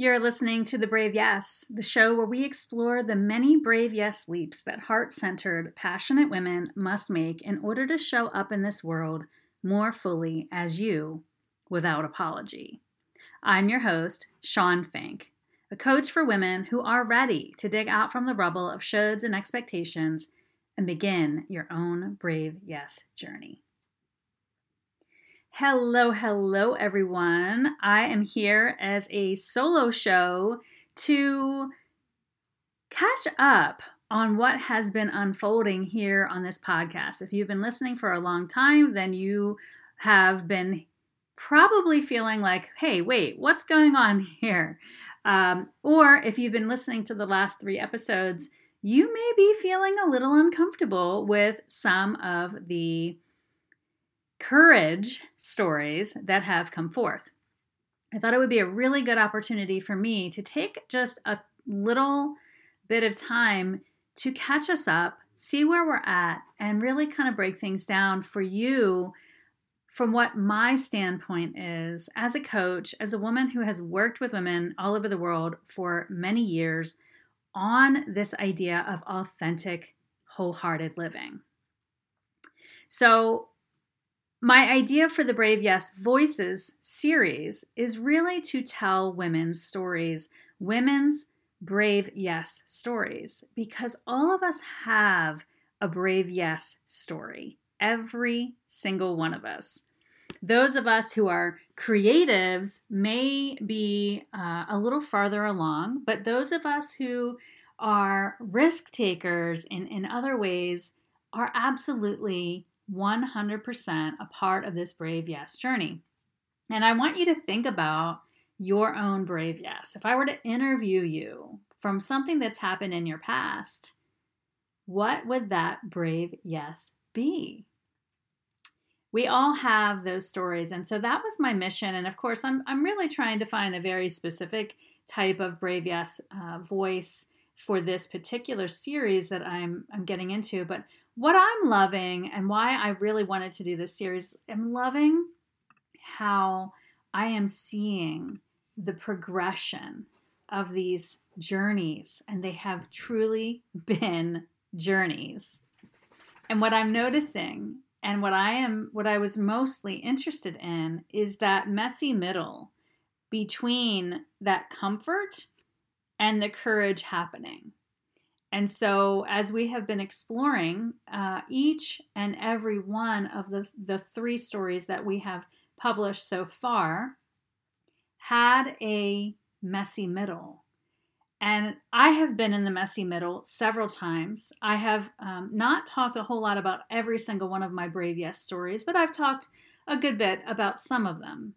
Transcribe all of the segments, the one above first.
You're listening to The Brave Yes, the show where we explore the many brave yes leaps that heart centered, passionate women must make in order to show up in this world more fully as you without apology. I'm your host, Shawn Fink, a coach for women who are ready to dig out from the rubble of shoulds and expectations and begin your own brave yes journey. Hello, hello, everyone. I am here as a solo show to catch up on what has been unfolding here on this podcast. If you've been listening for a long time, then you have been probably feeling like, hey, wait, what's going on here? Um, or if you've been listening to the last three episodes, you may be feeling a little uncomfortable with some of the courage stories that have come forth. I thought it would be a really good opportunity for me to take just a little bit of time to catch us up, see where we're at, and really kind of break things down for you from what my standpoint is as a coach, as a woman who has worked with women all over the world for many years on this idea of authentic, wholehearted living. So, my idea for the Brave Yes Voices series is really to tell women's stories, women's brave yes stories, because all of us have a brave yes story, every single one of us. Those of us who are creatives may be uh, a little farther along, but those of us who are risk takers in, in other ways are absolutely 100% a part of this Brave Yes journey. And I want you to think about your own Brave Yes. If I were to interview you from something that's happened in your past, what would that Brave Yes be? We all have those stories. And so that was my mission. And of course, I'm, I'm really trying to find a very specific type of Brave Yes uh, voice for this particular series that I'm, I'm getting into. But what I'm loving and why I really wanted to do this series, I'm loving how I am seeing the progression of these journeys, and they have truly been journeys. And what I'm noticing and what I am what I was mostly interested in is that messy middle between that comfort and the courage happening. And so, as we have been exploring uh, each and every one of the, the three stories that we have published so far, had a messy middle. And I have been in the messy middle several times. I have um, not talked a whole lot about every single one of my Brave Yes stories, but I've talked a good bit about some of them.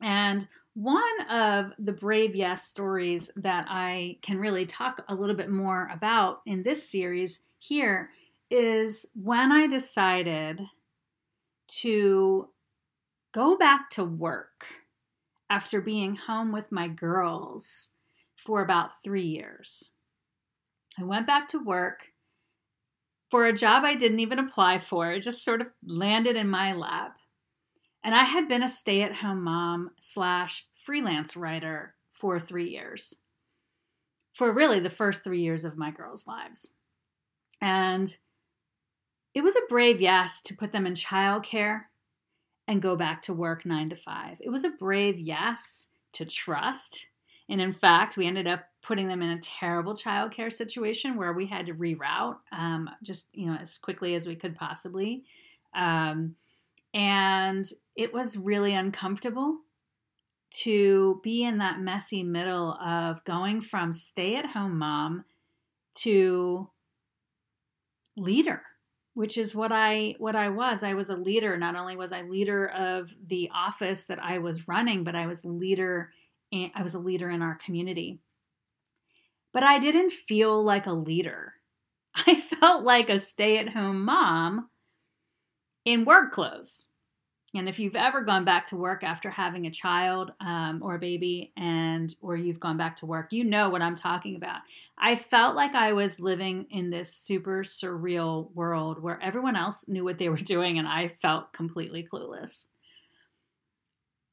And one of the Brave Yes stories that I can really talk a little bit more about in this series here is when I decided to go back to work after being home with my girls for about three years. I went back to work for a job I didn't even apply for, it just sort of landed in my lap. And I had been a stay at home mom slash freelance writer for three years, for really the first three years of my girls' lives. And it was a brave yes to put them in childcare and go back to work nine to five. It was a brave yes to trust. And in fact, we ended up putting them in a terrible childcare situation where we had to reroute um, just you know as quickly as we could possibly. Um, and it was really uncomfortable to be in that messy middle of going from stay at home mom to leader which is what I what I was. I was a leader. Not only was I leader of the office that I was running, but I was leader I was a leader in our community. But I didn't feel like a leader. I felt like a stay-at-home mom in work clothes. And if you've ever gone back to work after having a child um, or a baby, and or you've gone back to work, you know what I'm talking about. I felt like I was living in this super surreal world where everyone else knew what they were doing, and I felt completely clueless.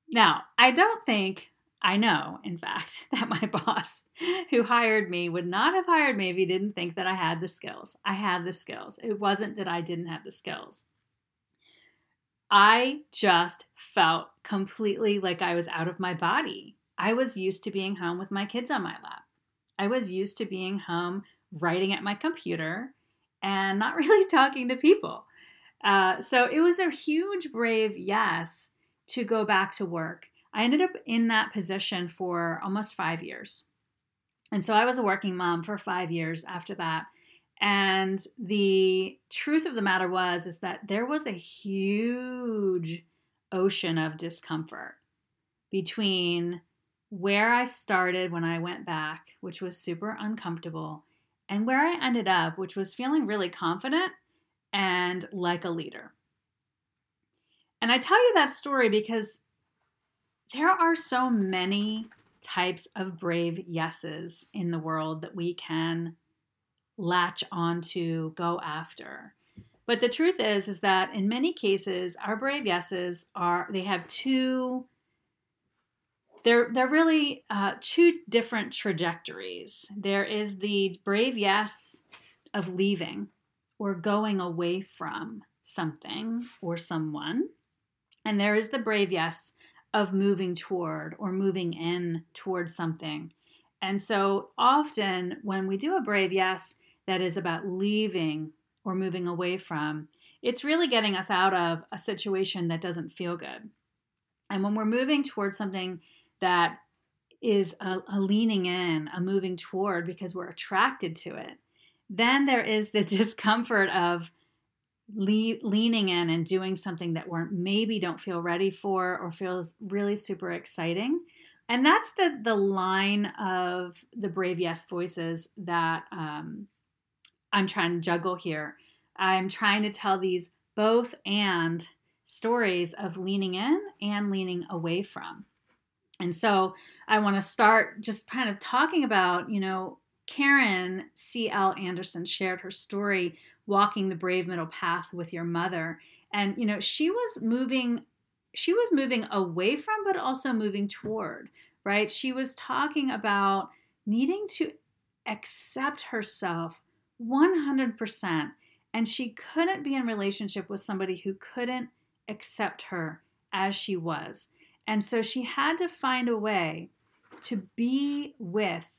Now, I don't think I know, in fact, that my boss who hired me would not have hired me if he didn't think that I had the skills. I had the skills. It wasn't that I didn't have the skills. I just felt completely like I was out of my body. I was used to being home with my kids on my lap. I was used to being home writing at my computer and not really talking to people. Uh, so it was a huge, brave yes to go back to work. I ended up in that position for almost five years. And so I was a working mom for five years after that. And the truth of the matter was is that there was a huge ocean of discomfort between where I started when I went back, which was super uncomfortable, and where I ended up, which was feeling really confident and like a leader. And I tell you that story because there are so many types of brave yeses in the world that we can latch onto, go after. But the truth is is that in many cases our brave yeses are they have two they're they're really uh, two different trajectories. There is the brave yes of leaving or going away from something or someone, and there is the brave yes of moving toward or moving in towards something. And so often when we do a brave yes that is about leaving or moving away from, it's really getting us out of a situation that doesn't feel good. And when we're moving towards something that is a, a, leaning in, a moving toward because we're attracted to it. Then there is the discomfort of le- leaning in and doing something that we're maybe don't feel ready for or feels really super exciting. And that's the the line of the brave yes voices that um, I'm trying to juggle here. I'm trying to tell these both and stories of leaning in and leaning away from. And so I want to start just kind of talking about, you know, Karen C.L. Anderson shared her story walking the brave middle path with your mother. And, you know, she was moving she was moving away from but also moving toward, right? She was talking about needing to accept herself 100% and she couldn't be in relationship with somebody who couldn't accept her as she was. And so she had to find a way to be with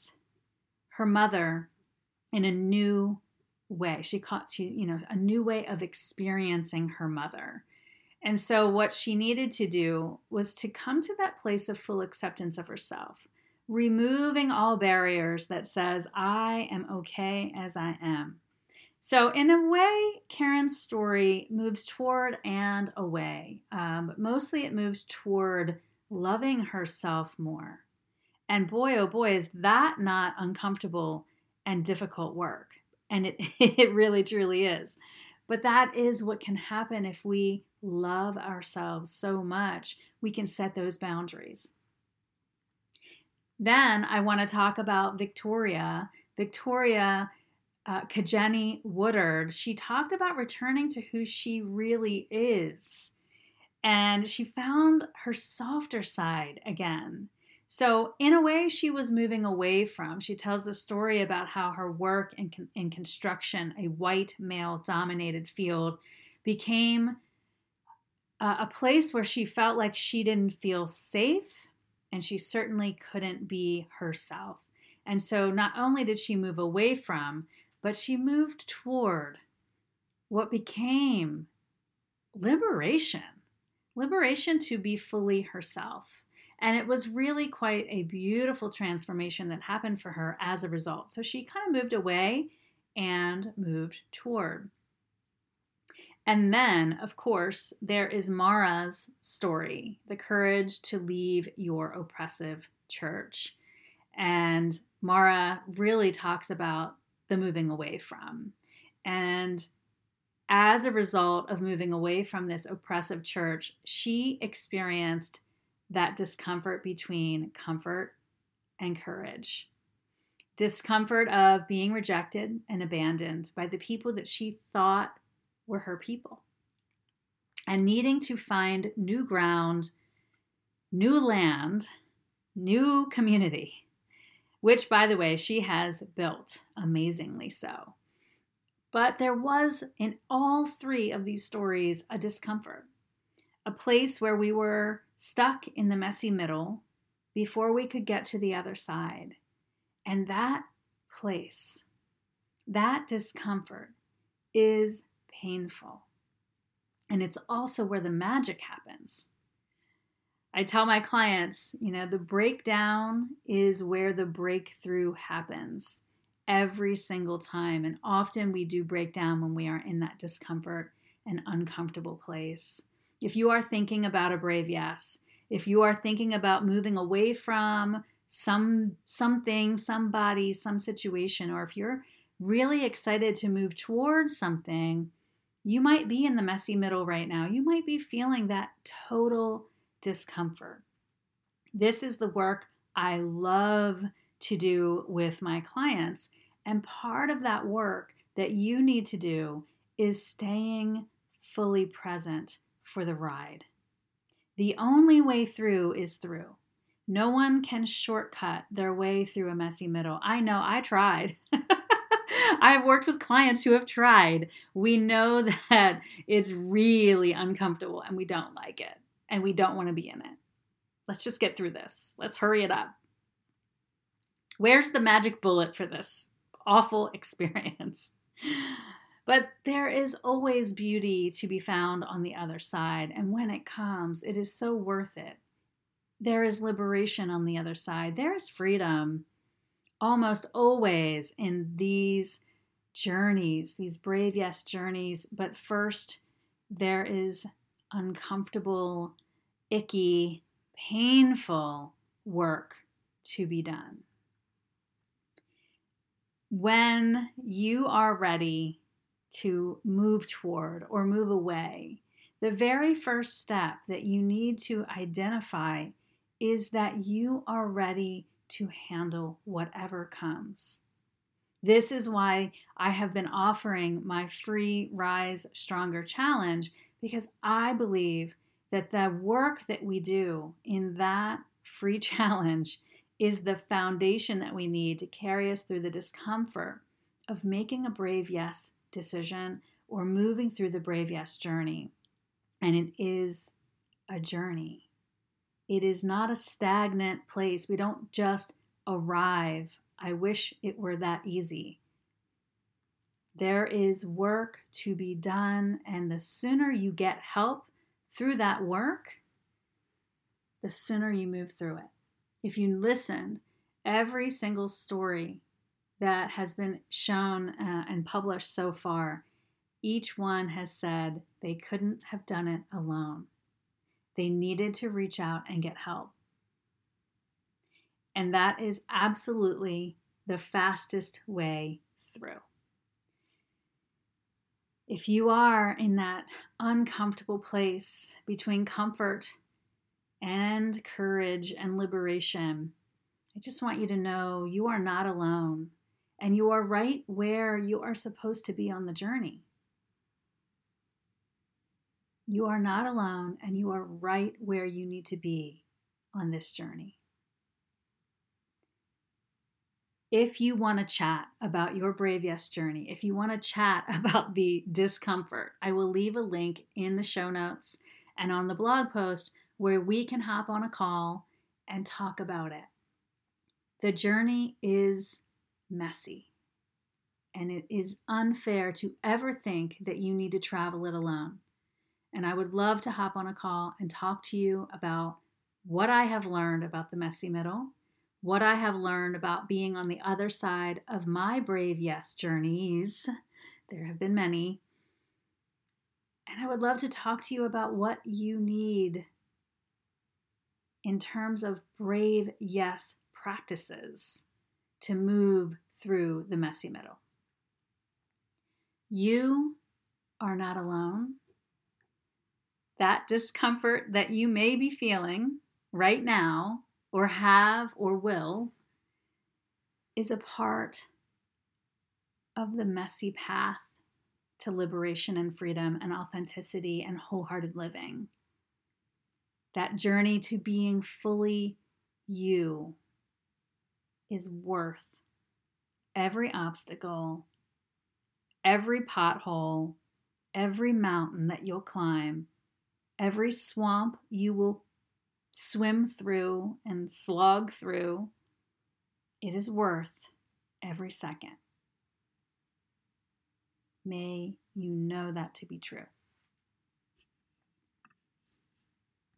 her mother in a new way. She caught she, you know, a new way of experiencing her mother. And so what she needed to do was to come to that place of full acceptance of herself, removing all barriers that says I am okay as I am. So, in a way, Karen's story moves toward and away, um, but mostly it moves toward loving herself more. And boy, oh boy, is that not uncomfortable and difficult work. And it, it really truly is. But that is what can happen if we love ourselves so much, we can set those boundaries. Then I want to talk about Victoria. Victoria uh, Kajeni Woodard, she talked about returning to who she really is. And she found her softer side again. So, in a way, she was moving away from. She tells the story about how her work in, in construction, a white male dominated field, became a, a place where she felt like she didn't feel safe and she certainly couldn't be herself. And so, not only did she move away from, but she moved toward what became liberation liberation to be fully herself. And it was really quite a beautiful transformation that happened for her as a result. So she kind of moved away and moved toward. And then, of course, there is Mara's story the courage to leave your oppressive church. And Mara really talks about the moving away from. And as a result of moving away from this oppressive church, she experienced that discomfort between comfort and courage. Discomfort of being rejected and abandoned by the people that she thought were her people, and needing to find new ground, new land, new community, which, by the way, she has built amazingly so. But there was in all three of these stories a discomfort, a place where we were stuck in the messy middle before we could get to the other side. And that place, that discomfort is painful. And it's also where the magic happens. I tell my clients, you know, the breakdown is where the breakthrough happens every single time. And often we do break down when we are in that discomfort and uncomfortable place. If you are thinking about a brave yes, if you are thinking about moving away from some something, somebody, some situation, or if you're really excited to move towards something, you might be in the messy middle right now. You might be feeling that total discomfort. This is the work I love to do with my clients. And part of that work that you need to do is staying fully present for the ride. The only way through is through. No one can shortcut their way through a messy middle. I know, I tried. I've worked with clients who have tried. We know that it's really uncomfortable and we don't like it and we don't want to be in it. Let's just get through this. Let's hurry it up. Where's the magic bullet for this awful experience? But there is always beauty to be found on the other side. And when it comes, it is so worth it. There is liberation on the other side, there is freedom almost always in these journeys, these brave yes journeys. But first, there is uncomfortable, icky, painful work to be done. When you are ready to move toward or move away, the very first step that you need to identify is that you are ready to handle whatever comes. This is why I have been offering my free Rise Stronger challenge because I believe that the work that we do in that free challenge is the foundation that we need to carry us through the discomfort of making a brave yes decision or moving through the brave yes journey. And it is a journey. It is not a stagnant place. We don't just arrive. I wish it were that easy. There is work to be done, and the sooner you get help through that work, the sooner you move through it. If you listen, every single story that has been shown uh, and published so far, each one has said they couldn't have done it alone. They needed to reach out and get help. And that is absolutely the fastest way through. If you are in that uncomfortable place between comfort and courage and liberation, I just want you to know you are not alone and you are right where you are supposed to be on the journey. You are not alone and you are right where you need to be on this journey. If you want to chat about your Brave Yes journey, if you want to chat about the discomfort, I will leave a link in the show notes and on the blog post where we can hop on a call and talk about it. The journey is messy. And it is unfair to ever think that you need to travel it alone. And I would love to hop on a call and talk to you about what I have learned about the messy middle, what I have learned about being on the other side of my brave yes journeys. There have been many. And I would love to talk to you about what you need in terms of brave yes practices to move through the messy middle. You are not alone. That discomfort that you may be feeling right now, or have, or will, is a part of the messy path to liberation and freedom and authenticity and wholehearted living. That journey to being fully you is worth every obstacle, every pothole, every mountain that you'll climb, every swamp you will swim through and slog through. It is worth every second. May you know that to be true.